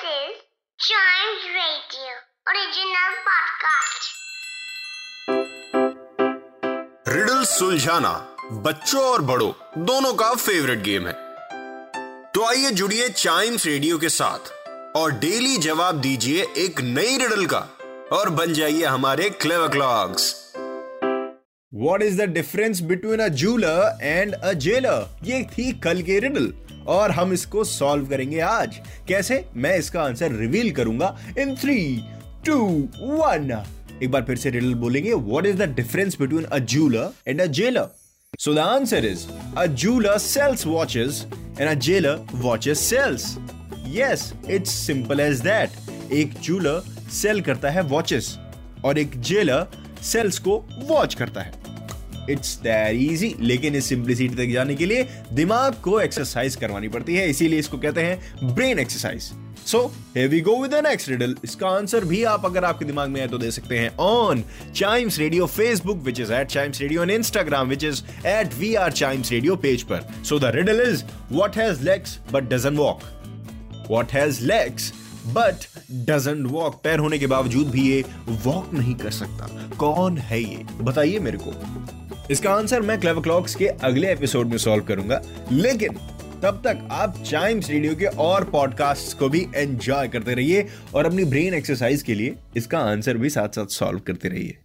This is Chimes Radio original podcast. Riddle सुलझाना बच्चों और बड़ों दोनों का फेवरेट गेम है तो आइए जुड़िए चाइम्स रेडियो के साथ और डेली जवाब दीजिए एक नई रिडल का और बन जाइए हमारे clever clocks What is the difference between a jeweler and a jailer? ये थी कल की रिडल और हम इसको सॉल्व करेंगे आज। कैसे? मैं इसका आंसर रिवील करूँगा इन थ्री टू वन एक बार फिर से रिडल बोलेंगे what is the difference between a jeweler and a jailer So the answer is a jeweler sells watches and a jailer watches sells. Yes, it's simple as that. एक jeweler sell करता है watches और एक jailer sales को watch करता है। It's that easy, लेकिन इस सिंप्लिसिटी तक जाने के लिए दिमाग को एक्सरसाइज करवानी पड़ती है, इसीलिए इसको कहते हैं brain exercise so we go with next riddle इसका आंसर भी आप अगर आपके दिमाग में है तो दे सकते हैं on Chimes Radio Facebook which is at Chimes Radio and Instagram which is at we are Chimes Radio page पर. So the riddle is what has legs but doesn't walk what has legs but doesn't walk पैर होने के बावजूद भी ये walk नहीं कर सकता। कौन है ये? बताइए मेरे को। इसका आंसर मैं क्लेव क्लॉक्स के अगले एपिसोड में सॉल्व करूँगा। लेकिन तब तक आप चाइम्स रेडियो के और पॉडकास्ट को भी एंजॉय करते रहिए और अपनी ब्रेन एक्सरसाइज के लिए इसका आंसर भी साथ साथ सॉल्व करते रहिए।